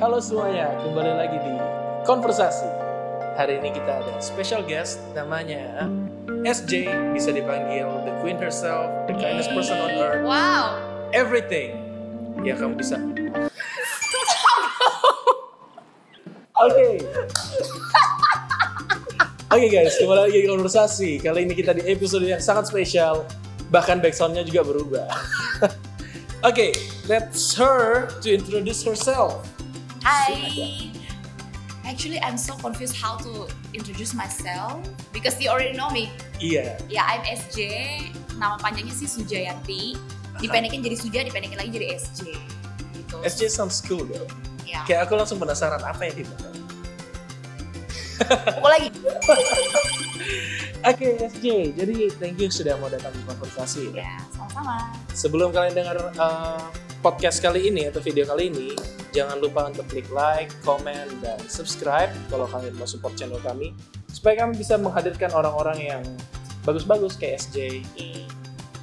halo semuanya, kembali lagi di Konversasi. Hari ini kita ada special guest namanya SJ, bisa dipanggil the queen herself, the kindest person on earth, Wow. everything yang kamu bisa. Oke. Oke guys, kembali lagi di konversasi. Kali ini kita di episode yang sangat spesial, bahkan backsoundnya juga berubah. Oke, let's her to introduce herself. Hi. Actually, I'm so confused how to introduce myself because you already know me. Iya, Ya, I'm SJ. Nama panjangnya sih Sujayanti. Dipendekin jadi Suja, dipendekin lagi jadi SJ. Gitu. SJ sounds cool though. Ya. Kayak aku langsung penasaran apa yang dimakan. Pukul lagi. Oke SJ, jadi thank you sudah mau datang di konversasi. Ya, sama-sama. Sebelum kalian dengar uh, podcast kali ini atau video kali ini, jangan lupa untuk klik like, comment, dan subscribe kalau kalian mau support channel kami supaya kami bisa menghadirkan orang-orang yang bagus-bagus kayak SJ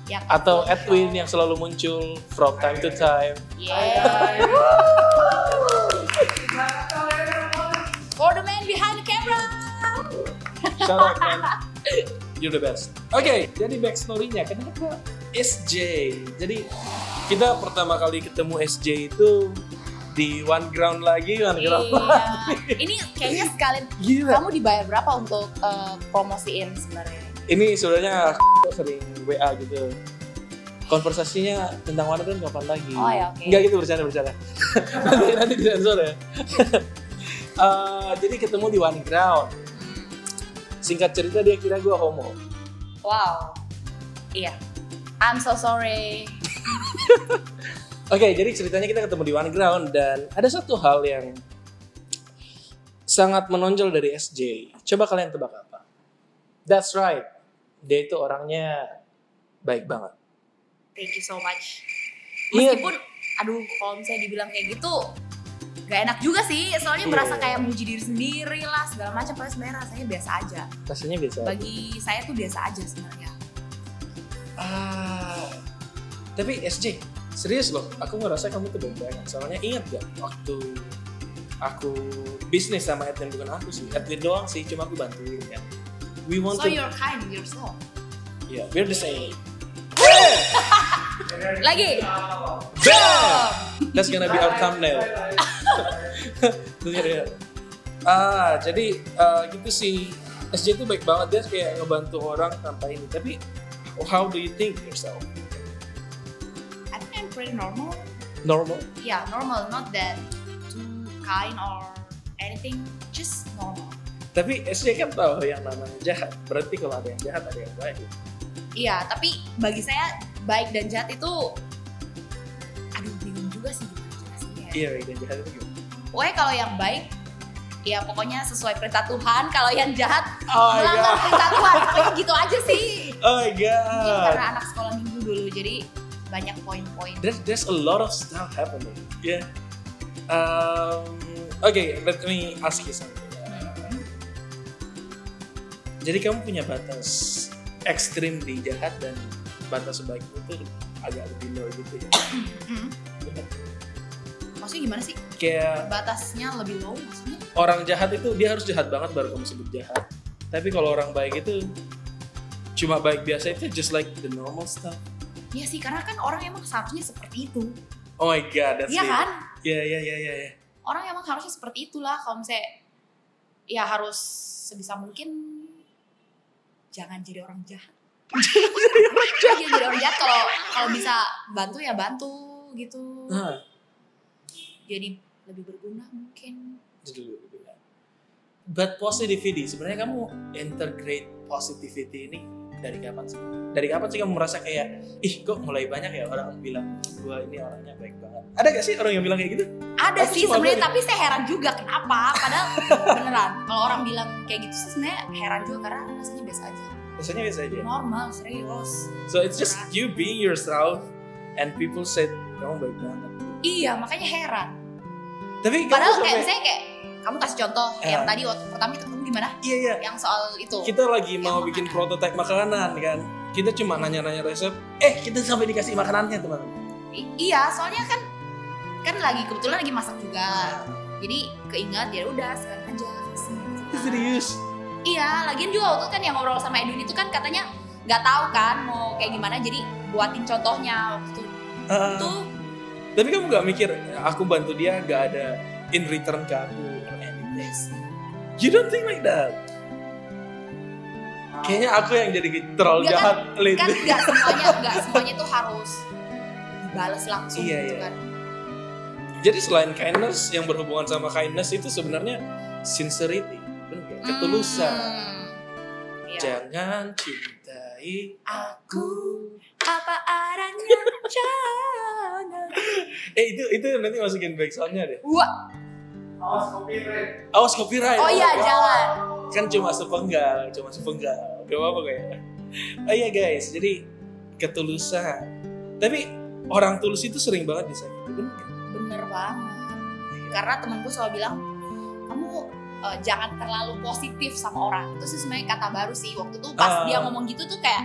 Ya, atau. Edwin yang selalu muncul from time to time. Yeah. For the man behind the camera. Shout out man, you're the best. Oke, jadi backstory-nya kenapa SJ? Jadi kita pertama kali ketemu SJ itu di One Ground lagi, One Ground Iya. lagi. Ini kayaknya sekalian Gila. kamu dibayar berapa untuk eh, promosiin sebenarnya? Ini sebenarnya sering WA gitu. Konversasinya tentang One Ground kapan lagi? Oh, ya, oke. Enggak gitu bercanda bercanda. nanti nanti disensor ya. Eh, jadi ketemu di One Ground. Singkat cerita dia kira gue homo. Wow. Iya. I'm so sorry. Oke, jadi ceritanya kita ketemu di One Ground dan ada satu hal yang sangat menonjol dari SJ. Coba kalian tebak apa? That's right. Dia itu orangnya baik banget. Thank you so much. Iya. Meskipun, aduh, kalau misalnya dibilang kayak gitu, gak enak juga sih. Soalnya Iya. merasa kayak muji diri sendiri lah, segala macam. Padahal sebenarnya rasanya biasa aja. Rasanya biasa. aja. Bagi saya tuh biasa aja sebenarnya. Ah, tapi SJ, serius loh. Aku ngerasa kamu tuh baik banget. Soalnya ingat gak waktu aku bisnis sama Edwin bukan aku sih. Edwin doang sih, cuma aku bantuin kan. We want So to, you're kind yourself. yeah, we're the same. Lagi. Bam! That's gonna be our thumbnail. Ah, jadi uh, gitu sih. SJ itu baik banget dia kayak ngebantu orang tanpa ini. Tapi how do you think yourself? Pretty normal. Normal? Yeah, normal. Not that too kind or anything. Just normal. Tapi SJ kan tahu yang namanya jahat. Berarti kalau ada yang jahat ada yang baik. Iya, tapi bagi saya baik dan jahat itu aduh bingung juga sih gimana jelasinnya. ya. Iya, baik dan jahat itu gimana? Pokoknya kalau yang baik ya pokoknya sesuai perintah Tuhan. Kalau yang jahat Oh melanggar perintah Tuhan. Pokoknya gitu aja sih. Oh my Mungkin god. karena anak sekolah minggu dulu jadi banyak poin-poin. There's, there's a lot of stuff happening. Yeah. Um, okay, let me ask you something. Hmm. Jadi kamu punya batas ekstrim di jahat dan batas baik itu agak lebih low gitu ya. Hmm. Bener. Maksudnya gimana sih? Kayak Batasnya lebih low maksudnya? orang jahat itu dia harus jahat banget baru kamu sebut jahat. Tapi kalau orang baik itu cuma baik biasa itu just like the normal stuff. Iya sih, karena kan orang emang seharusnya seperti itu. Oh my god, that's Iya it. kan? Iya iya iya iya. iya. Orang emang harusnya seperti itulah. Kalau misalnya ya harus sebisa mungkin jangan jadi orang jahat. jangan jadi orang jahat kalau kalau bisa bantu ya bantu gitu. Nah, Jadi lebih berguna mungkin. dulu gitu kan. But positivity, sebenarnya kamu integrate positivity ini dari kapan sih? Dari kapan sih kamu merasa kayak, ih kok mulai banyak ya orang bilang gua ini orangnya baik banget. Ada gak sih orang yang bilang kayak gitu? Ada Aku sih sebenarnya tapi saya heran juga kenapa. Padahal beneran kalau orang bilang kayak gitu sih sebenarnya heran juga karena rasanya biasa aja. Rasanya biasa aja. Normal, serius. So it's just you being yourself and people said kamu baik banget. Iya, makanya heran. Tapi Padahal sampai- kayak misalnya kayak kamu kasih contoh Eh. yang tadi waktu pertama ketemu gimana? Iya iya. Yang soal itu. Kita lagi mau Yang bikin makanan. prototipe makanan kan. Kita cuma nanya-nanya resep. Eh kita sampai dikasih makanannya teman. I- iya, soalnya kan kan lagi kebetulan lagi masak juga. jadi keingat ya udah sekarang aja kasih Serius? iya lagian juga waktu kan yang ngobrol sama Edwin itu kan katanya nggak tahu kan mau kayak gimana jadi buatin contohnya waktu itu Ah, itu tapi kamu gak mikir aku bantu dia gak ada in return ke aku yes. You don't think like that? Kayaknya aku yang jadi troll Nggak, jahat kan lately. nggak semuanya nggak semuanya tuh harus dibalas langsung Iya, gitu iya. kan Jadi selain kindness yang berhubungan sama kindness itu sebenarnya sincerity, nggak? ketulusan. Hmm. Iya. Jangan cintai aku apa adanya jangan Eh itu itu nanti masukin back soundnya deh. wah Awas copyright. oh iya jangan Kan cuma sepenggal, cuma sepenggal. Gak apa-apa kayak. Oh iya guys, jadi ketulusan. Tapi orang tulus itu sering banget disakiti, bener bener banget karena temenku selalu bilang kamu eh, jangan terlalu positif sama orang itu sih sebenarnya kata baru sih waktu itu pas Ah. dia ngomong gitu tuh kayak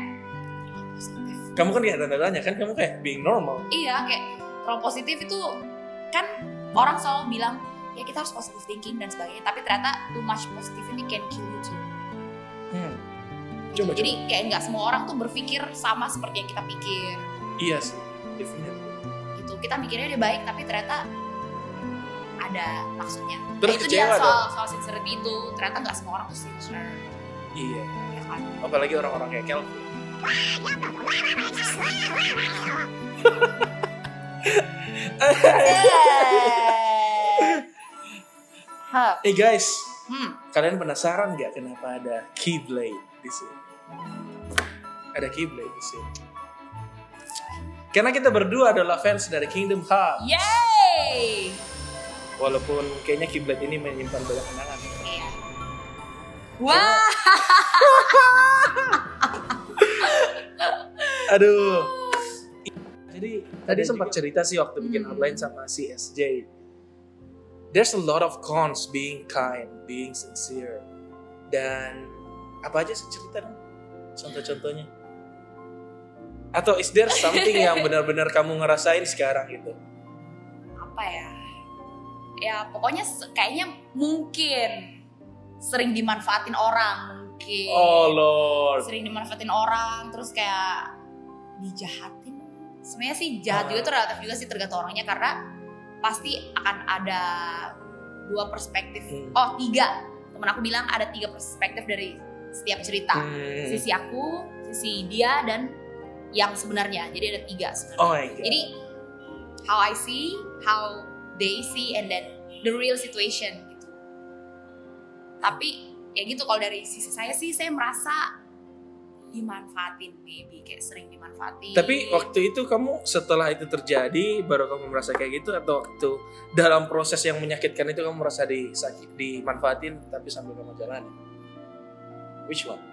"Jangan positif Kamu kan lihat tanda-tandanya kan kamu kayak being normal. iya kayak terlalu positif itu kan orang selalu bilang ya kita harus positive thinking dan sebagainya. Tapi ternyata too much positivity can kill you too. Hmm. Gitu. Coba, jadi kayak nggak semua orang tuh berpikir sama seperti yang kita pikir. Iya sih, definitely. gitu. Kita mikirnya dia baik tapi ternyata ada maksudnya. Terus Nah, itu dia soal soal sincerity itu. Ternyata nggak semua orang tuh sincere. Iya. ya kan? Apalagi orang-orang kayak Kelvin. Hah. Eh guys, Hmm. kalian penasaran nggak kenapa ada Keyblade di sini? Ada Keyblade di sini. Karena kita berdua adalah fans dari Kingdom Hearts. Yay! Walaupun kayaknya Keyblade ini menyimpan banyak kenangan. Iya. Wah, Aduh. Jadi tadi sempat juga. cerita sih waktu bikin Hmm. outline sama si SJ. There's a lot of cons being kind, being sincere. Dan apa aja sih cerita dong? Contoh-contohnya. Atau is there something yang benar-benar kamu ngerasain sekarang gitu? apa ya? Ya pokoknya kayaknya mungkin sering dimanfaatin orang mungkin. Oh Lord. Sering dimanfaatin orang terus kayak dijahatin. Sebenarnya sih jahat Ah. juga tuh relatif juga sih tergantung orangnya karena pasti akan ada dua perspektif. Hmm. Oh tiga. Temen aku bilang ada tiga perspektif dari setiap cerita. Hmm. Sisi aku, sisi dia dan yang sebenarnya. Jadi ada tiga sebenarnya. Oh. Jadi how I see, how they see, and then the real situation gitu. Tapi ya gitu kalau dari sisi saya sih saya merasa dimanfaatin maybe kayak sering dimanfaatin. Tapi waktu itu kamu setelah itu terjadi baru kamu merasa kayak gitu atau waktu dalam proses yang menyakitkan itu kamu merasa disakit, dimanfaatin tapi sambil kamu jalan? Which one?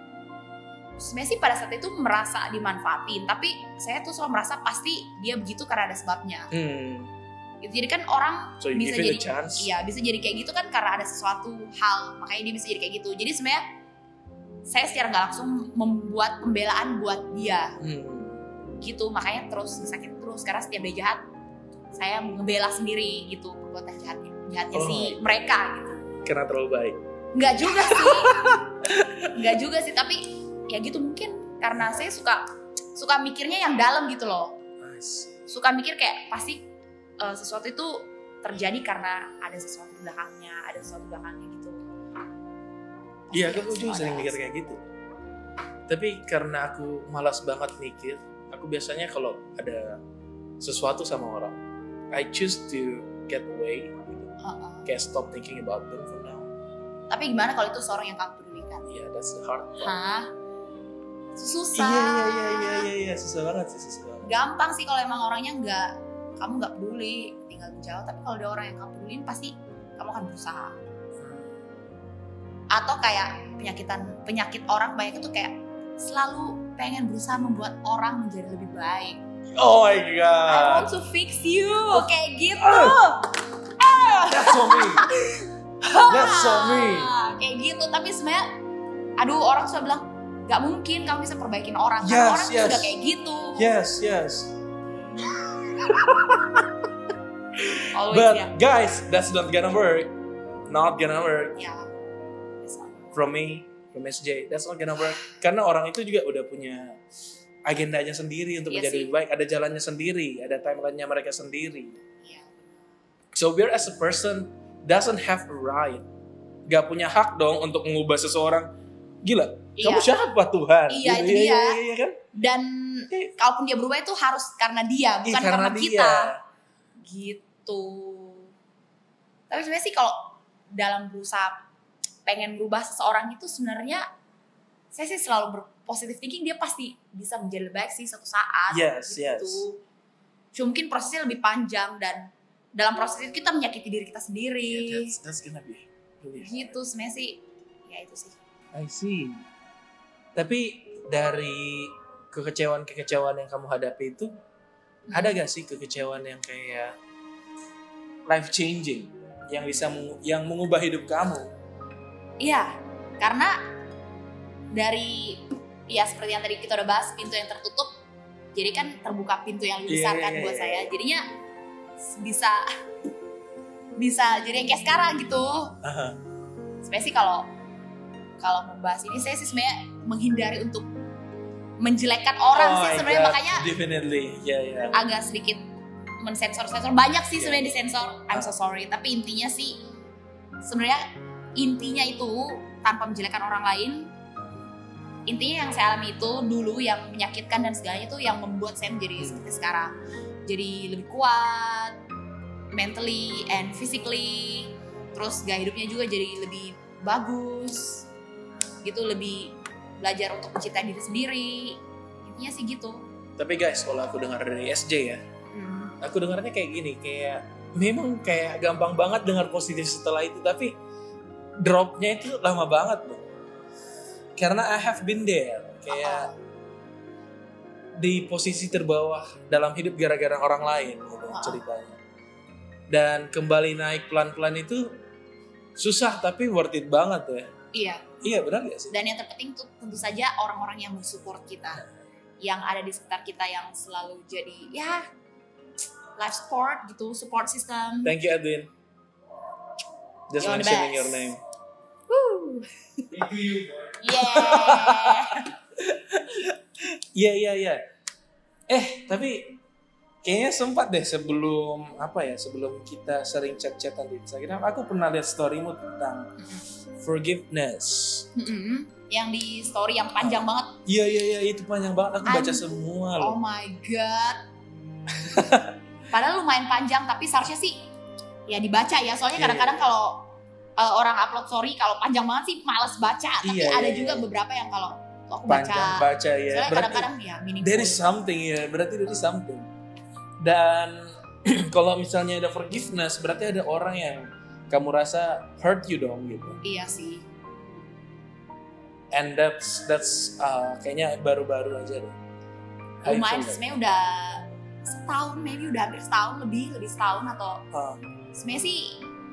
sebenarnya sih pada saat itu merasa dimanfaatin, tapi saya tuh selalu merasa pasti dia begitu karena ada sebabnya. Hmm. Gitu. Jadi kan orang So bisa jadi. Iya bisa jadi kayak gitu kan karena ada sesuatu hal makanya dia bisa jadi kayak gitu. Jadi sebenarnya saya secara nggak langsung membuat pembelaan buat dia Hmm. gitu makanya terus sakit terus karena setiap dia jahat saya ngebela sendiri gitu perbuatan jahat jahatnya Oh si mereka gitu. Karena terlalu baik. Nggak juga sih, nggak juga sih tapi ya gitu mungkin karena saya suka suka mikirnya yang dalam gitu loh Nice. suka mikir kayak pasti uh, sesuatu itu terjadi karena ada sesuatu di belakangnya, ada sesuatu di belakangnya. Iya, aku juga sering mikir kayak gitu. Tapi karena aku malas banget mikir, aku biasanya kalau ada sesuatu sama orang, I choose to get away. Gitu. Heeh. Kayak stop thinking about them for now. Tapi gimana kalau itu seorang yang kamu pedulikan? Yeah, that's the hard part. Hah? Susah. Iya iya iya iya iya iya susah banget sih susah banget. Gampang sih kalau emang orangnya nggak kamu nggak peduli, tinggal menjauh. Tapi kalau ada orang yang kamu pedulin pasti kamu akan berusaha. Atau kayak penyakitan penyakit orang banyak itu kayak selalu pengen berusaha membuat orang menjadi lebih baik. Oh my I god, want to fix you kayak gitu. that's so me. That's so me. Kayak gitu tapi sebenarnya aduh orang sudah bilang nggak mungkin kamu bisa perbaikin orang karena Yes, orang yes. sudah kayak gitu Yes yes. always But ya guys, that's not gonna work not gonna work ya bisa. From me from SJ that's not gonna work karena orang itu juga udah punya agendanya sendiri untuk Iya menjadi sih. lebih baik ada jalannya sendiri ada timelinenya mereka sendiri Iya. so we as a person doesn't have a right gak punya hak dong untuk mengubah seseorang gila Iya. kamu siapa Tuhan Iya, Gitu, itu dia. iya, iya, kan dan Eh. kalaupun dia berubah itu harus karena dia Iya, bukan karena karena, dia kita gitu tapi sebenarnya sih kalau dalam berusaha pengen berubah seseorang itu sebenarnya saya sih selalu berpositif thinking dia pasti bisa menjadi lebih baik sih suatu saat Yes, gitu. yes. Cuma mungkin prosesnya lebih panjang dan dalam proses itu kita menyakiti diri kita sendiri Yeah, that's, that's gonna be really gitu sebenarnya sih ya itu sih I see. Tapi dari kekecewaan-kekecewaan yang kamu hadapi itu, ada gak sih kekecewaan yang kayak life changing yang bisa yang mengubah hidup kamu? Iya, karena dari ya seperti yang tadi kita udah bahas pintu yang tertutup, jadi kan terbuka pintu yang lebih Iya, besar iya, kan iya, buat iya. saya. Jadinya bisa bisa jadi yang kayak sekarang gitu. Aha. Sebenarnya sih kalau kalau membahas ini saya sih sebenarnya menghindari untuk menjelekkan orang Oh sih sebenarnya makanya definitely, ya ya. agak sedikit mensensor-sensor banyak sih Iya. sebenarnya disensor I'm so sorry tapi intinya sih sebenarnya intinya itu tanpa menjelekkan orang lain intinya yang saya alami itu dulu yang menyakitkan dan segalanya itu yang membuat saya menjadi Hmm. seperti sekarang jadi lebih kuat mentally and physically terus gaya hidupnya juga jadi lebih bagus gitu lebih belajar untuk mencintai diri sendiri intinya sih gitu Tapi guys, kalau aku dengar dari SJ ya, Hmm. aku dengarnya kayak gini, kayak memang kayak gampang banget dengar positif setelah itu, tapi dropnya itu lama banget loh. Karena I have been there, kayak di posisi terbawah dalam hidup gara-gara orang lain gitu Ah. ceritanya. Dan kembali naik pelan-pelan itu susah tapi worth it banget ya. iya Iya benar gak sih? dan yang terpenting tuh tentu saja orang-orang yang mensupport kita yang ada di sekitar kita yang selalu jadi ya life support gitu support system Thank you Edwin. Just You're the mentioning best. your name. Woo. yeah Iya iya iya. Eh tapi kayaknya sempat deh sebelum apa ya sebelum kita sering chat-chatan di Instagram, aku pernah lihat storymu tentang forgiveness. Mm-mm. yang di story yang panjang banget Iya iya iya itu panjang banget. Aku baca semua oh loh. my god padahal lumayan panjang tapi seharusnya sih ya dibaca ya soalnya Iya. kadang-kadang kalau uh, orang upload story kalau panjang banget sih males baca tapi Iya, ada iya, juga iya. beberapa yang kalau aku baca Panjang baca ya. soalnya kadang-kadang ya meaningful there is something ya. Berarti there is something. Dan kalau misalnya ada forgiveness, berarti ada orang yang kamu rasa hurt you dong gitu. iya sih And that's that's uh, kayaknya baru-baru aja deh. Lumayan sebenarnya udah setahun maybe udah hampir setahun lebih lebih setahun atau Ah. Sebenarnya sih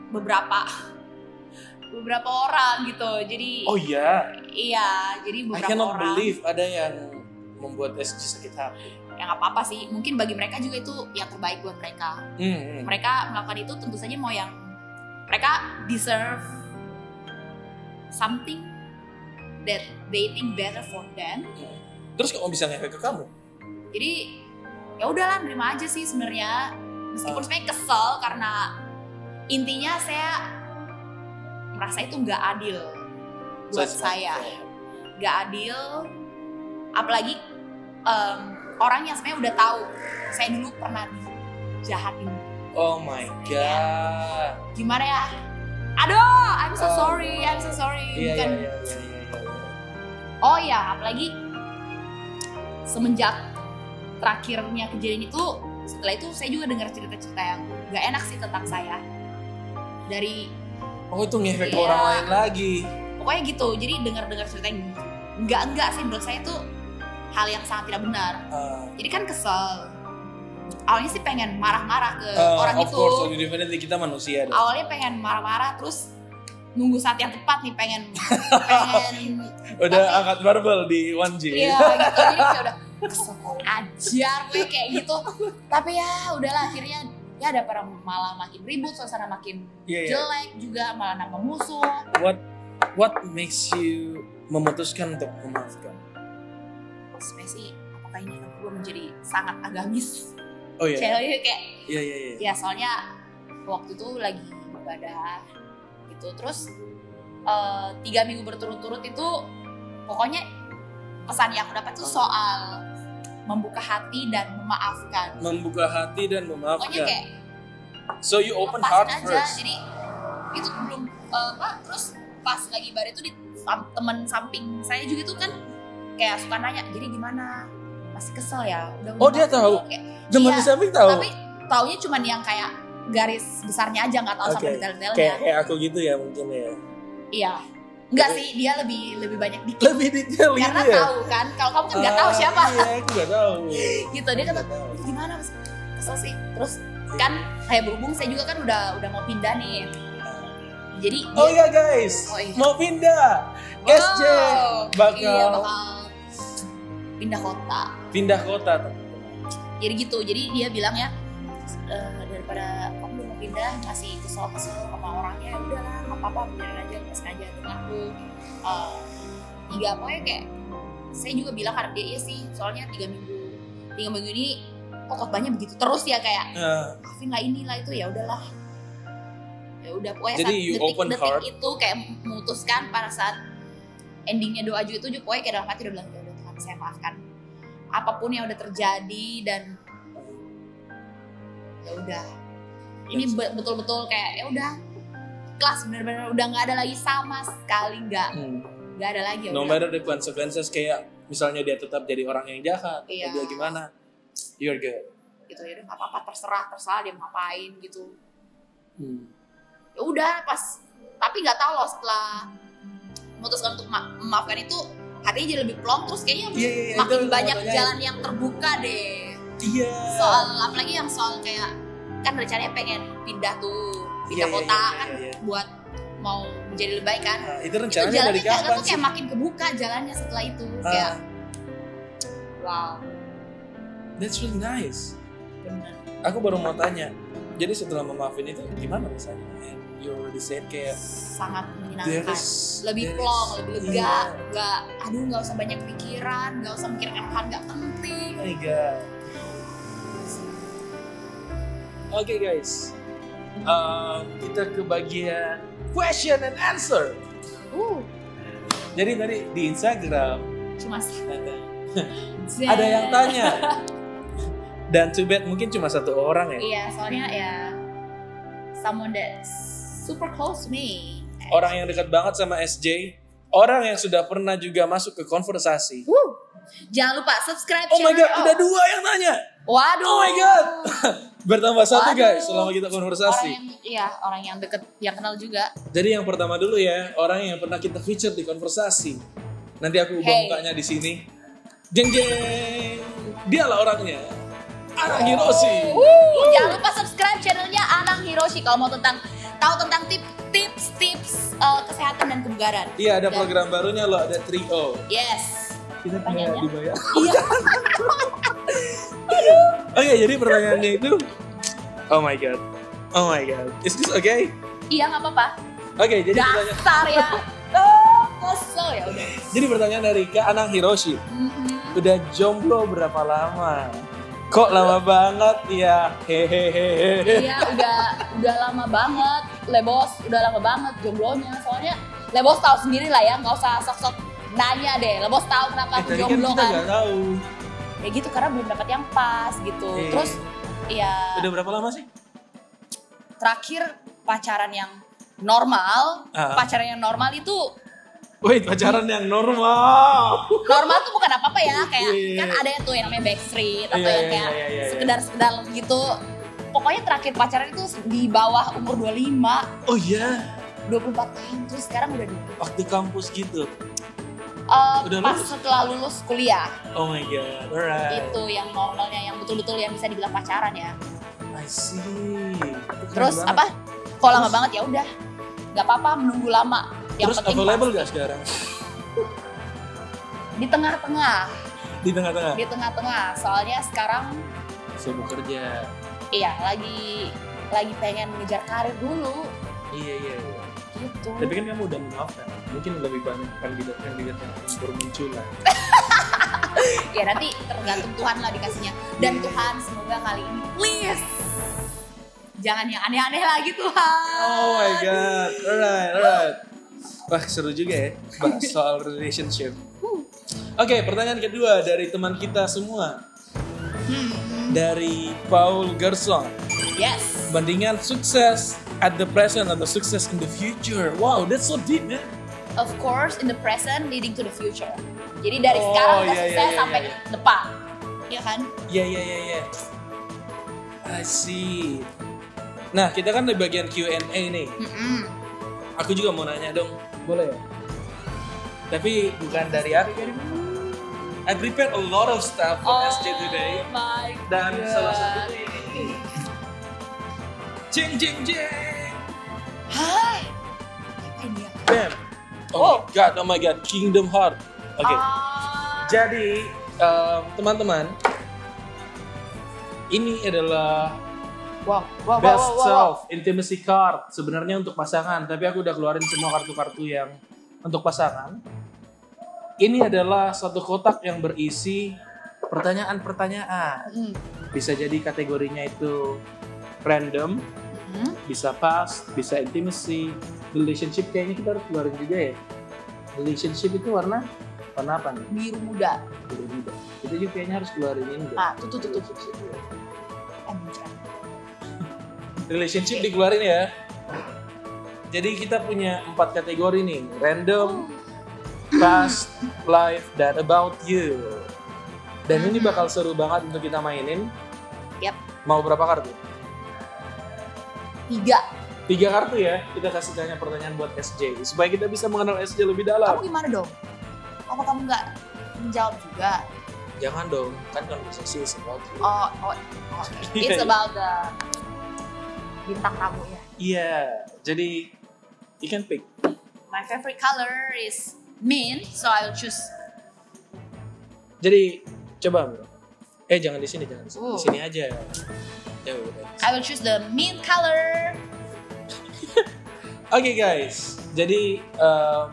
beberapa beberapa orang gitu jadi Oh iya, iya jadi I beberapa cannot orang believe ada yang membuat SG sakit hati. yang apa apa sih mungkin bagi mereka juga itu yang terbaik buat mereka Hmm, hmm. mereka melakukan itu tentu saja mau yang mereka deserve something that they think better for them Terus kamu bisa ngefek ke kamu? jadi ya udahlah nerima aja sih sebenarnya meskipun Ah. sebenarnya kesel karena intinya saya merasa itu nggak adil So buat not saya nggak adil apalagi em, orang yang sebenarnya udah tahu saya dulu pernah dijahatin Oh my god. gimana ya aduh I'm so Oh. sorry I'm so sorry bukan iya iya iya. iya. oh ya apalagi semenjak terakhirnya kejadian itu setelah itu saya juga dengar cerita-cerita yang nggak enak sih tentang saya dari Oh itu ngefek ke Iya. orang lain lagi. pokoknya gitu jadi dengar-dengar cerita yang nggak enggak sih menurut saya itu hal yang sangat tidak benar Uh, jadi kan kesel awalnya sih pengen marah-marah ke uh, orang of itu course, definitely kita manusia deh. awalnya pengen marah-marah terus nunggu saat yang tepat nih pengen pengen Udah tapi- angkat barbel di 1G. Iya gitu jadi kayak udah kesel ajar gue kayak gitu tapi ya udahlah akhirnya ya ada para malah makin ribut suasana makin Iya, iya. jelek juga malah nambah musuh What what makes you memutuskan untuk memaafkan? sebenarnya sih apakah ini akan berubah menjadi sangat agamis Oh iya. cewek kayak Iya iya iya. ya soalnya waktu itu lagi ibadah gitu terus eh, tiga minggu berturut-turut itu pokoknya pesan yang aku dapat tuh soal membuka hati dan memaafkan Membuka hati dan pokoknya memaafkan. kayak So you open heart aja first. jadi itu belum eh, apa terus pas lagi ibadah itu di temen samping saya juga tuh kan kayak suka nanya jadi gimana masih kesel ya udah Oh, dia tahu? belum?" Kayak, Teman Iya, samping tahu. tapi taunya cuman yang kayak garis besarnya aja nggak tahu Oke. sampai detail-detailnya Kayak kayak aku gitu ya mungkin ya. Iya. Enggak sih, dia lebih lebih banyak dikit. Lebih detail Karena ya. tahu kan, kalau kamu kan nggak tahu Ah, siapa. Iya, aku nggak tahu. Gitu dia kata, tahu. gimana mas? Kesel sih. Terus kan kayak berhubung saya juga kan udah udah mau pindah nih. Jadi Oh iya guys, Oh, iya. mau pindah. SJ Wow, bakal iya, bakal pindah kota. pindah kota. Jadi gitu. Jadi dia bilang ya "Eh, daripada kamu mau pindah masih kesel-kesel sama orangnya ya udahlah nggak apa-apa biarin sengaja dengan aku Eh, tiga pokoknya kayak saya juga bilang karena dia iya sih soalnya tiga minggu tiga minggu ini kok khotbahnya begitu terus ya kayak Nah, maafin lah inilah itu ya udahlah. Ya udah pokoknya Jadi saat detik-detik itu kayak memutuskan pada saat endingnya doa juga itu juga pokoknya kayak dalam hati udah bilang ya udah Tuhan saya maafkan apa pun yang udah terjadi dan ya udah. Ini be- betul-betul kayak ya udah kelas bener-bener udah nggak ada lagi sama sekali nggak hmm. nggak ada lagi ya no matter the consequences kayak misalnya dia tetap jadi orang yang jahat, Iya. atau dia gimana, you're good. gitu ya nggak apa-apa terserah terserah dia mau ngapain gitu Hmm. ya udah pas tapi nggak tahu loh setelah memutuskan untuk ma- memaafkan itu hatinya jadi lebih plong terus kayaknya iya, iya, itu makin yang banyak tanyain. jalan yang terbuka deh Iya. soal apalagi yang soal kayak kan rencananya pengen pindah tuh pindah Iya, iya, kota iya, kan iya, iya. buat mau menjadi lebih baik kan Nah, itu itu rencananya jalannya dari kayak sih? kayak makin kebuka jalannya setelah itu Ah. kayak wow That's really nice. bener Aku baru mau tanya. Jadi setelah memaafin itu gimana rasanya? And you already said kayak sangat menyenangkan is lebih plong lebih lega Iya. nggak aduh nggak usah banyak pikiran nggak usah mikirkan hal nggak penting Oh my god. Oke guys, Um, kita ke bagian question and answer. uh Jadi tadi di Instagram cuma ada, ada yang tanya. Dan too bad mungkin cuma satu orang ya. iya soalnya ya someone that super close to me Orang yang dekat banget sama SJ. Orang yang sudah pernah juga masuk ke konversasi. Wuh. jangan lupa subscribe Oh my god, udah dua yang tanya. waduh Oh my god. Bertambah satu Waduh. guys selama kita orang konversasi. yang iya orang yang deket yang kenal juga Jadi yang pertama dulu ya, orang yang pernah kita feature di konversasi. Nanti aku ubah Hey. mukanya di sini. Jeng jeng. Dialah orangnya. Anak Hiroshi. Wuh, jangan lupa subscribe channelnya Anang Hiroshi kalau mau tentang tahu tentang tip tips tips uh, kesehatan dan kebugaran Iya ada Dan- program barunya loh, ada trio. yes Kita dibayar. iya Oke, jadi pertanyaannya itu Oh my god. Oh my god. Is this okay? iya nggak apa-apa Oke, jadi pertanyaan dasar ya oh kesel ya udah jadi pertanyaan dari Kak Anang Hiroshi. Mhm. Udah jomblo berapa lama? Kok lama banget ya? Hehehe. iya udah udah lama banget lebos udah lama banget jomblonya soalnya lebos tahu sendiri lah ya nggak usah sok-sok nanya deh lebos tahu kenapa Eh, aku kan jomblo kita kan, nggak tahu. Ya gitu karena belum dapat yang pas gitu Iya. terus ya Udah berapa lama sih? terakhir pacaran yang normal Ah. pacaran yang normal itu Wait, pacaran yang normal. normal tuh bukan apa apa ya kayak Iya. kan ada yang tuh yang namanya backstreet atau Iya, yang kayak iya, iya, iya. sekedar sekedar gitu pokoknya terakhir pacaran itu di bawah umur 25 Oh iya, 24 tahun terus sekarang udah di waktu kampus gitu. Eh, Udah pas lulus? setelah lulus kuliah Oh my god, alright. itu yang normalnya yang betul-betul yang bisa dibilang pacaran ya I see. Itu terus banget. apa kalau lama banget ya udah nggak apa-apa menunggu lama yang Terus penting available pas. gak sekarang? di tengah-tengah Di tengah-tengah. di tengah-tengah soalnya sekarang Sibuk kerja. iya lagi lagi pengen ngejar karir dulu Iya iya. iya. Gitu Tapi kan kamu udah memaafkan. Mungkin lebih banyak kandidat-kandidat yang bermunculan. ya nanti tergantung Tuhan lah dikasihnya dan Tuhan semoga kali ini please jangan yang aneh-aneh lagi Tuhan Oh my god. Alright, alright. Wah, seru juga ya bahas soal relationship. Oke, pertanyaan kedua dari teman kita semua. Hmm, Dari Paul Gerson. Yes Bandingan sukses at the present atau sukses in the future. Wow, that's so deep, man. of course in the present leading to the future jadi dari Oh, sekarang udah iya, iya, sukses iya, sampai iya. depan ya kan Ya, ya, ya, ya. I see. Nah, kita kan di bagian Q&A nih. Mm-mm. Aku juga mau nanya dong. Boleh ya? Tapi bukan dari aku. I prepared a lot of stuff for SJ today. Oh my Dan God. salah satunya ini. Jeng jeng jeng. Ini ya Bam. Oh, my god, oh my god, Kingdom Heart. Oke. Ah. Jadi em, teman-teman, ini adalah wow wow wow best wow, wow, wow. self intimacy card sebenarnya untuk pasangan. Tapi aku udah keluarin semua kartu-kartu yang untuk pasangan. Ini adalah satu kotak yang berisi pertanyaan-pertanyaan. Mm. Bisa jadi kategorinya itu random. Bisa past, bisa intimacy, relationship kayaknya kita harus keluarin juga ya. Relationship itu warna warna apa nih? biru muda Biru muda. Kita juga kayaknya harus keluarin ini ah tuh tuh tuh tuh Relationship. Eh. Relationship dikeluarin ya. Jadi kita punya empat kategori nih, random, past, life, dan about you. Dan ini bakal seru banget untuk kita mainin. Yap. Mau berapa kartu? Tiga Tiga kartu ya. Kita kasih tanya pertanyaan buat SJ supaya kita bisa mengenal SJ lebih dalam. kamu gimana dong apa kamu nggak menjawab juga Jangan dong, kan konversasi is about you. oh oh, oh oke. Iya, it's iya. about the bintang tamu ya Iya, jadi you can pick. my favorite color is mint so I'll choose Jadi coba. Eh jangan di sini, jangan di sini. Di Oh. sini aja. Ya. I will choose the mint color Oke guys, jadi em,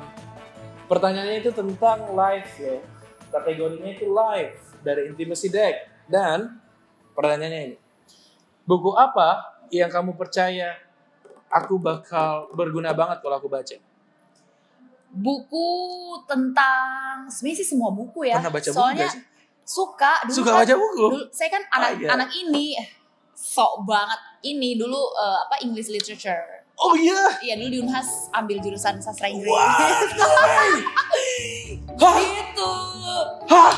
pertanyaannya itu tentang live ya. Kategorinya itu live dari Intimacy Deck. Dan pertanyaannya ini. Buku apa yang kamu percaya aku bakal berguna banget kalau aku baca? buku tentang sebenarnya sih semua buku ya Pernah baca buku soalnya gak sih? suka dulu Suka kan- baca buku? dulu- saya kan anak iya. anak ini sok banget ini dulu eh, apa English literature Oh iya. Iya dulu di Unhas ambil jurusan sastra Inggris. Wah. Hah? gitu. Hah?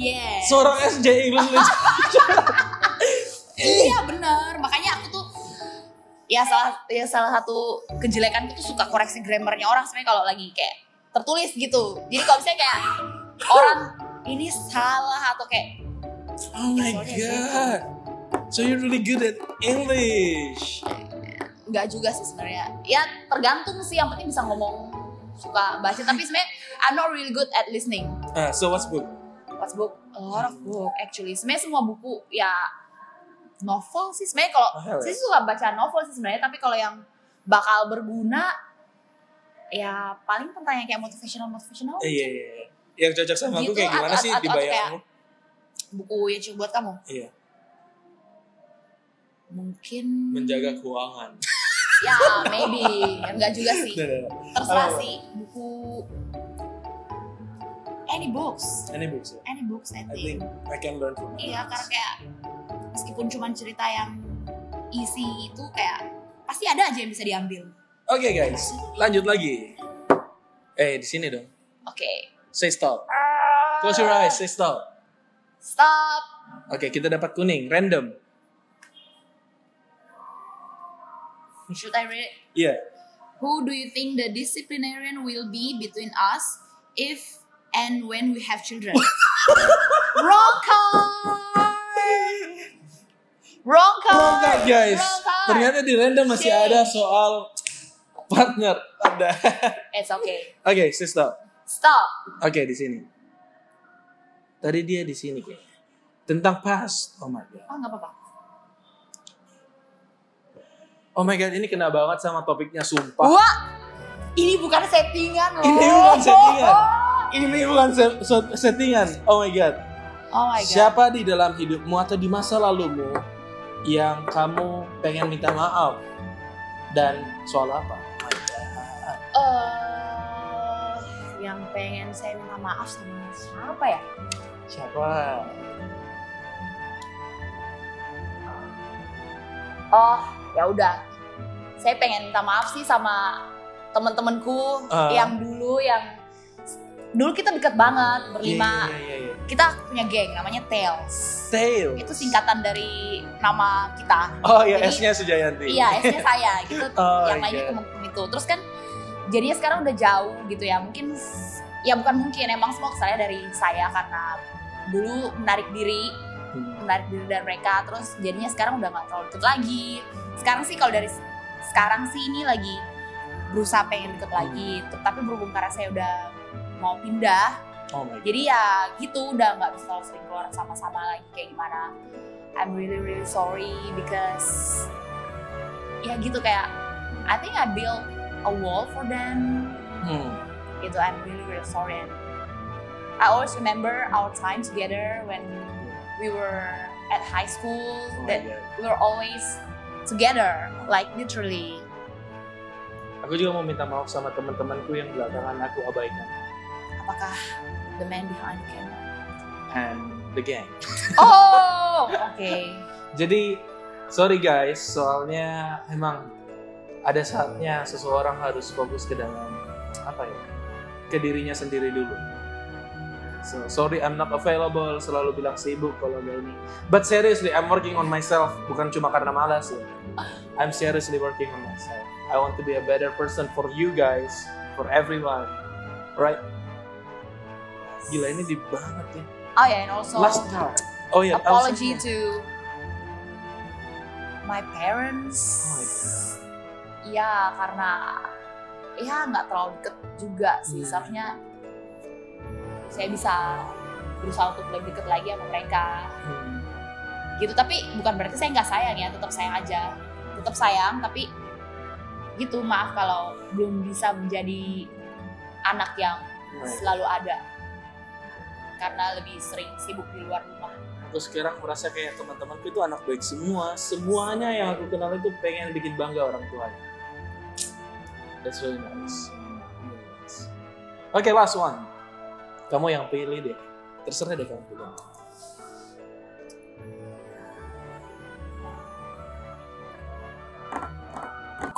Yeah. Seorang SJ English Literature. iya bener. Makanya aku tuh ya salah ya salah satu kejelekan tuh suka koreksi grammarnya orang sebenarnya kalau lagi kayak tertulis gitu. Jadi kalau misalnya kayak orang ini salah atau kayak Oh my god. So you're really good at English. nggak juga sih sebenarnya. Ya tergantung sih yang penting bisa ngomong suka baca tapi sebenarnya I'm not really good at listening. Ah, so what's book? What's book? A lot of book actually. Sebenarnya semua buku ya novel sih. Sebenarnya kalau ya? saya suka baca novel sih sebenarnya, tapi kalau yang bakal berguna ya paling tentang yang kayak motivational motivational Eh, iya, iya, iya. Yang cocok sama aku Gitu, kayak gimana sih di atau bayangmu? Buku yang cukup buat kamu Iya, mungkin menjaga keuangan. ya maybe ya, enggak juga sih terserah Oh. sih buku any books Any books ya? any books I I think think I can learn from. Iya, karena kayak meskipun cuma cerita yang isi itu kayak pasti ada aja yang bisa diambil. Oke guys, lanjut lagi. Eh, di sini dong. Oke. Say stop. Close your eyes, say stop. Stop. Oke, kita dapat kuning, random. Should I read it? Iya. Who do you think the disciplinarian will be between us if and when we have children? Wrong card. Wrong card. Oh God, guys. Wrong card. Ternyata di random masih Shit. ada soal partner. Ada. It's okay. Oke, say stop. Stop. Oke, di sini. Tadi dia di sini kayaknya. tentang past. Oh my god. Oh nggak apa-apa. Oh my god, ini kena banget sama topiknya sumpah. Wah, ini bukan settingan loh. Ini bukan settingan. Ini bukan se- se- settingan. Oh my god. Oh my god. Siapa di dalam hidupmu atau di masa lalumu yang kamu pengen minta maaf dan soal apa? Yang pengen saya minta maaf sama siapa ya? Siapa? Oh, ya udah. Saya pengen minta maaf sih sama temen-temenku Ah. yang dulu yang dulu kita deket banget berlima. Iya, iya, iya. Kita punya geng namanya Tails. Tails. Itu singkatan dari nama kita. Oh iya, S-nya Sujayanti. Iya, S-nya saya gitu. Oh, yang lainnya iya. temen-temen itu. Terus kan jadinya sekarang udah jauh gitu ya. Mungkin ya bukan mungkin emang semua kesalnya dari saya karena dulu menarik diri, Hmm. menarik diri dari mereka. Terus jadinya sekarang udah nggak terlalu deket lagi. Sekarang sih kalau dari sekarang sih ini lagi berusaha pengen deket lagi. Tapi berhubung karena saya udah mau pindah, Oh jadi ya gitu udah nggak bisa sering keluar sama-sama lagi kayak gimana I'm really really sorry because ya gitu kayak I think I built a wall for them Hmm. gitu I'm really really sorry and I always remember our time together when we were at high school Oh that we were always together like literally Aku juga mau minta maaf sama teman-temanku yang belakangan aku abaikan. apakah the man behind the camera And the gang. oh oke Jadi sorry guys, soalnya emang ada saatnya seseorang harus fokus ke dalam apa ya? Ke dirinya sendiri dulu. So, sorry I'm not available, selalu bilang sibuk kalau ada ini. But seriously, I'm working on myself, bukan cuma karena malas ya. I'm seriously working on myself. I want to be a better person for you guys, for everyone. Right? Gila ini deep banget ya. oh yeah and also Last part. Oh ya, apology also- to my parents. Oh my God. Iya, karena ya nggak terlalu deket juga sih. Hmm. Seharusnya saya bisa berusaha untuk lebih deket lagi sama mereka. Hmm. Gitu, tapi bukan berarti saya nggak sayang ya, tetap sayang aja. Tetap sayang, tapi gitu maaf kalau belum bisa menjadi anak yang selalu ada karena lebih sering sibuk di luar rumah. aku sekarang merasa kayak teman-temanku itu anak baik semua semuanya yang aku kenal itu pengen bikin bangga orang tuanya that's really nice Really nice. oke last one kamu yang pilih deh terserah deh kamu pilih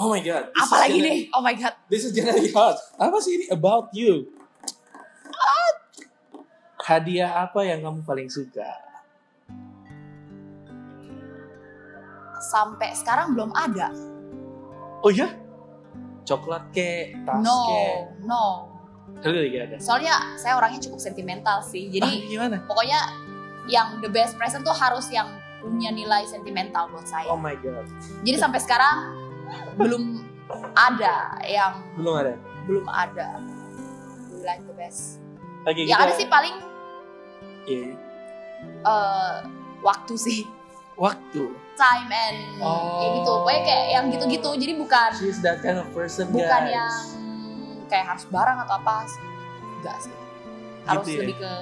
Oh my god. Apalagi gonna nih? Oh my god. This is gonna be hot. Apa sih ini about you? Hadiah apa yang kamu paling suka? Sampai sekarang belum ada. Oh ya? Coklat kek, tas no, kek. no. Ada. Soalnya saya orangnya cukup sentimental sih. Ah, Jadi gimana? pokoknya yang the best present tuh harus yang punya nilai sentimental buat saya. Oh my god. Jadi sampai sekarang belum ada yang Belum ada. belum ada. Like the best. Oke, Yang kita- ada sih paling Iya. eh, waktu sih. Waktu. Time and Oh. ya gitu. Pokoknya kayak yang gitu-gitu. Jadi bukan She's that kind of person, bukan guys. yang kayak harus barang atau apa. Enggak sih. Harus Gitu ya? lebih ke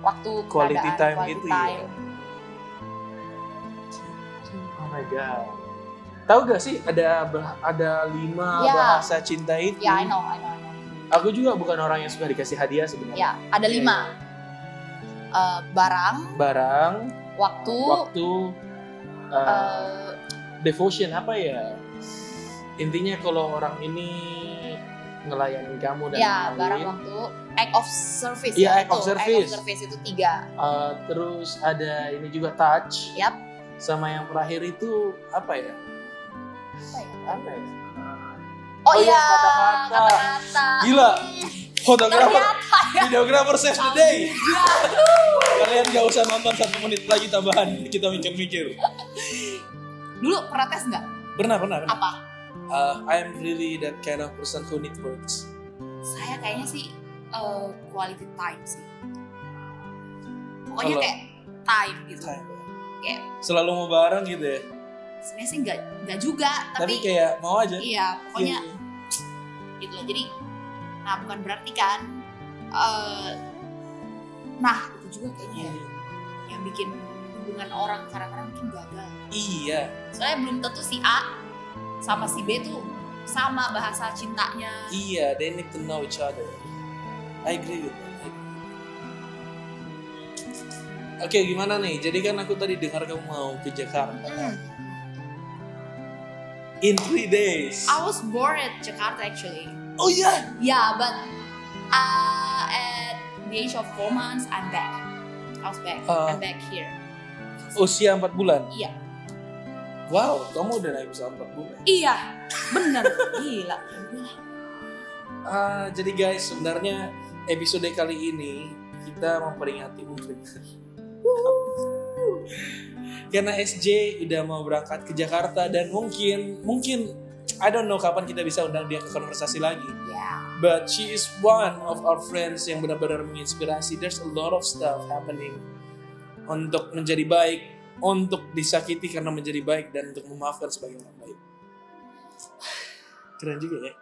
waktu Quality time quality gitu ya? time. Oh my god. Tahu gak sih ada ada lima Ya. bahasa cinta itu? Ya, I know, I know, I know. Aku juga bukan orang yang suka dikasih hadiah sebenarnya. Ya, ada Iya, lima. Eh, barang, Barang, waktu, waktu, uh, eh, devotion apa ya? Intinya kalau orang ini ngelayanin kamu dan ya ngelayanin, barang, waktu, act of service. Iya, ya, act of service. service itu tiga. uh, terus ada ini juga touch. Yap. Sama yang terakhir itu apa ya? Apa ya? Apa ya? Oh, Oh iya, iya, kata-kata. Gila. Fotografer, ya. videographer save the day. Kalian gak usah nonton satu menit lagi tambahan. Kita mikir-mikir. Dulu pernah tes nggak? Pernah, pernah, pernah. Apa? Uh, I'm really that kind of person who need words. Saya kayaknya sih eh, quality time sih. Pokoknya Kalau- kayak time gitu Time. kayak Selalu mau bareng gitu ya. sebenarnya sih nggak nggak juga Tapi, tapi, kayak mau aja. iya pokoknya Iya, gitu loh jadi nah bukan berarti kan eh, nah itu juga kayaknya iya. yang bikin hubungan orang kadang-kadang mungkin gagal Iya. soalnya belum tentu si A sama si B tuh sama bahasa cintanya Iya, they need to know each other. I agree with that. Oke, gimana nih? Jadi kan aku tadi dengar kamu mau ke Jakarta. Hmm. In three days. I was born at Jakarta actually Oh iya. yeah but uh, at the age of four months I'm back I was back Uh. I'm back here Usia 4 bulan. iya Wow, kamu udah naik usia 4 bulan. iya bener gila Ah, jadi guys, sebenarnya episode kali ini kita memperingati mungkin karena SJ udah mau berangkat ke Jakarta dan mungkin mungkin I don't know kapan kita bisa undang dia ke konversasi lagi. ya But she is one of our friends yang benar-benar menginspirasi. There's a lot of stuff happening untuk menjadi baik, untuk disakiti karena menjadi baik dan untuk memaafkan sebagai orang baik. Keren juga ya.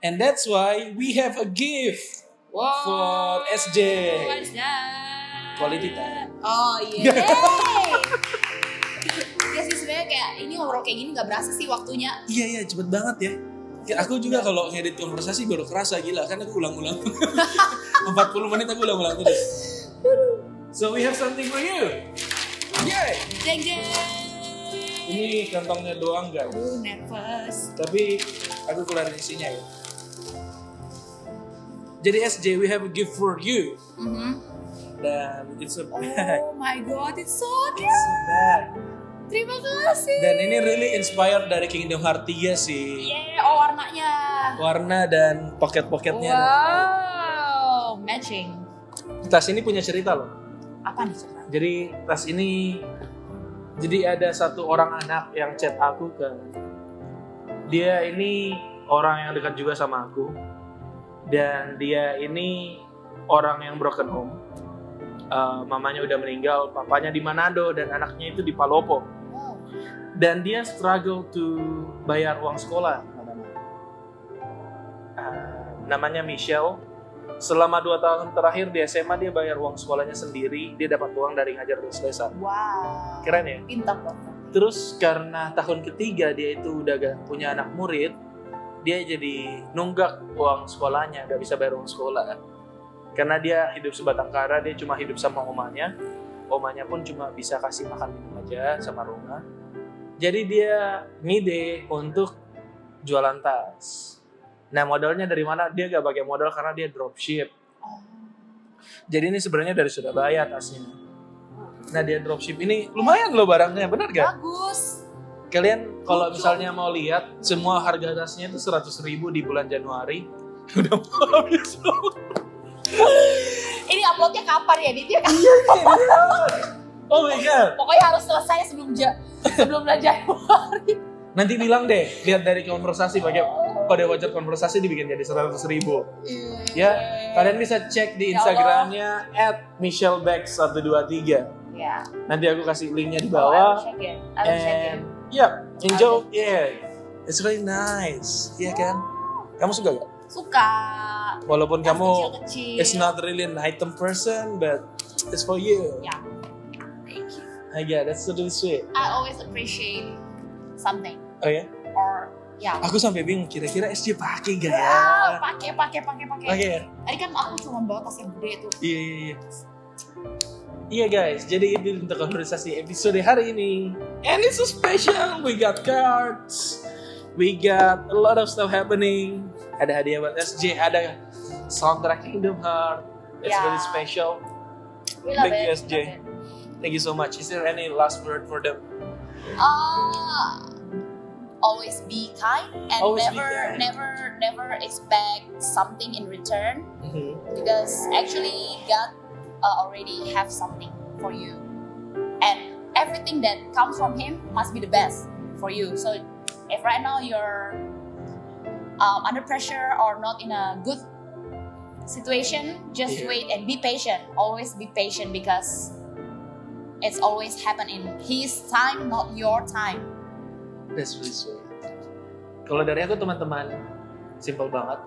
And that's why we have a gift wow for SJ. What's that? Quality time. oh iya ya sih sebenarnya kayak ini ngobrol kayak gini nggak berasa sih waktunya Iya iya cepet banget ya. Ya, aku juga kalau ngedit konversasi baru kerasa gila kan aku ulang-ulang 40 menit aku ulang-ulang terus. So we have something for you. Yay! jeng jeng Ini kantongnya doang guys. Aduh, nervous Tapi aku keluarin isinya ya. Jadi SJ we have a gift for you Mhm. dan it's a bag. oh my god it's so It's cute a bag. Terima kasih Dan ini really inspired dari Kingdom Hearts 3 sih. yeah oh warnanya Warna dan pocket-pocketnya. Wow, matching. Tas ini punya cerita loh. Apa nih cerita? Jadi tas ini jadi ada satu orang anak yang chat aku kan. Dia ini orang yang dekat juga sama aku. Dan dia ini orang yang broken home. Eh, mamanya udah meninggal, papanya di Manado dan anaknya itu di Palopo. Dan dia struggle to bayar uang sekolah. Eh, namanya Michelle. Selama dua tahun terakhir di SMA dia bayar uang sekolahnya sendiri. Dia dapat uang dari ngajar les-lesan. Wow. Keren ya? Pintar. Terus karena tahun ketiga dia itu udah gak punya anak murid, dia jadi nunggak uang sekolahnya, gak bisa bayar uang sekolah. Karena dia hidup sebatang kara, dia cuma hidup sama omanya. Omanya pun cuma bisa kasih makan minum aja sama rumah. Jadi dia ngide untuk jualan tas. Nah modalnya dari mana? Dia gak pakai modal karena dia dropship. Oh. Jadi ini sebenarnya dari Surabaya tasnya. Nah dia dropship ini lumayan loh barangnya, benar gak? Bagus. Kalian kalau misalnya mau lihat semua harga tasnya itu 100 ribu di bulan Januari udah mau habis Ini uploadnya kapan ya? Dit? Ya, kan? Oh my god Pokoknya harus selesai sebelum ja sebelum bulan Januari. Nanti bilang deh Lihat dari konversasi pakai kode voucher konversasi dibikin jadi 100 ribu Ya Kalian bisa cek di Ya. Instagramnya At michellebags123 Ya. Nanti aku kasih linknya di Oh, bawah check it. I will check it. And yeah Enjoy Yeah It's really nice Iya kan Kamu suka gak? Suka. Walaupun kamu kecil-kecil. It's not really an item person, but it's for you. Ya. You. Ah, yeah, that's really sweet. I always appreciate something Oh ya, or ya. aku sampai bingung kira-kira SJ pakai gak ya? Ah, pakai pakai pakai pakai. Oke, ya? Tadi kan aku cuma bawa tas yang gede tuh. iya iya iya. Iya guys, jadi itu untuk konversasi episode hari ini. And it's so special. We got cards, we got a lot of stuff happening. Ada hadiah buat SJ, ada soundtrack Kingdom Heart. It's Yeah. really special. We love Thank you, it. SJ. Love it. Thank you so much. Is there any last word for them? Uh, always be kind and Always never kind. never never expect something in return Mhm. because actually God uh, already have something for you and everything that comes from him must be the best for you so if right now you're um, under pressure or not in a good situation just Yeah. wait and be patient always be patient because it's always happen in his time not your time That's really sweet. Kalau dari aku teman-teman, simple banget.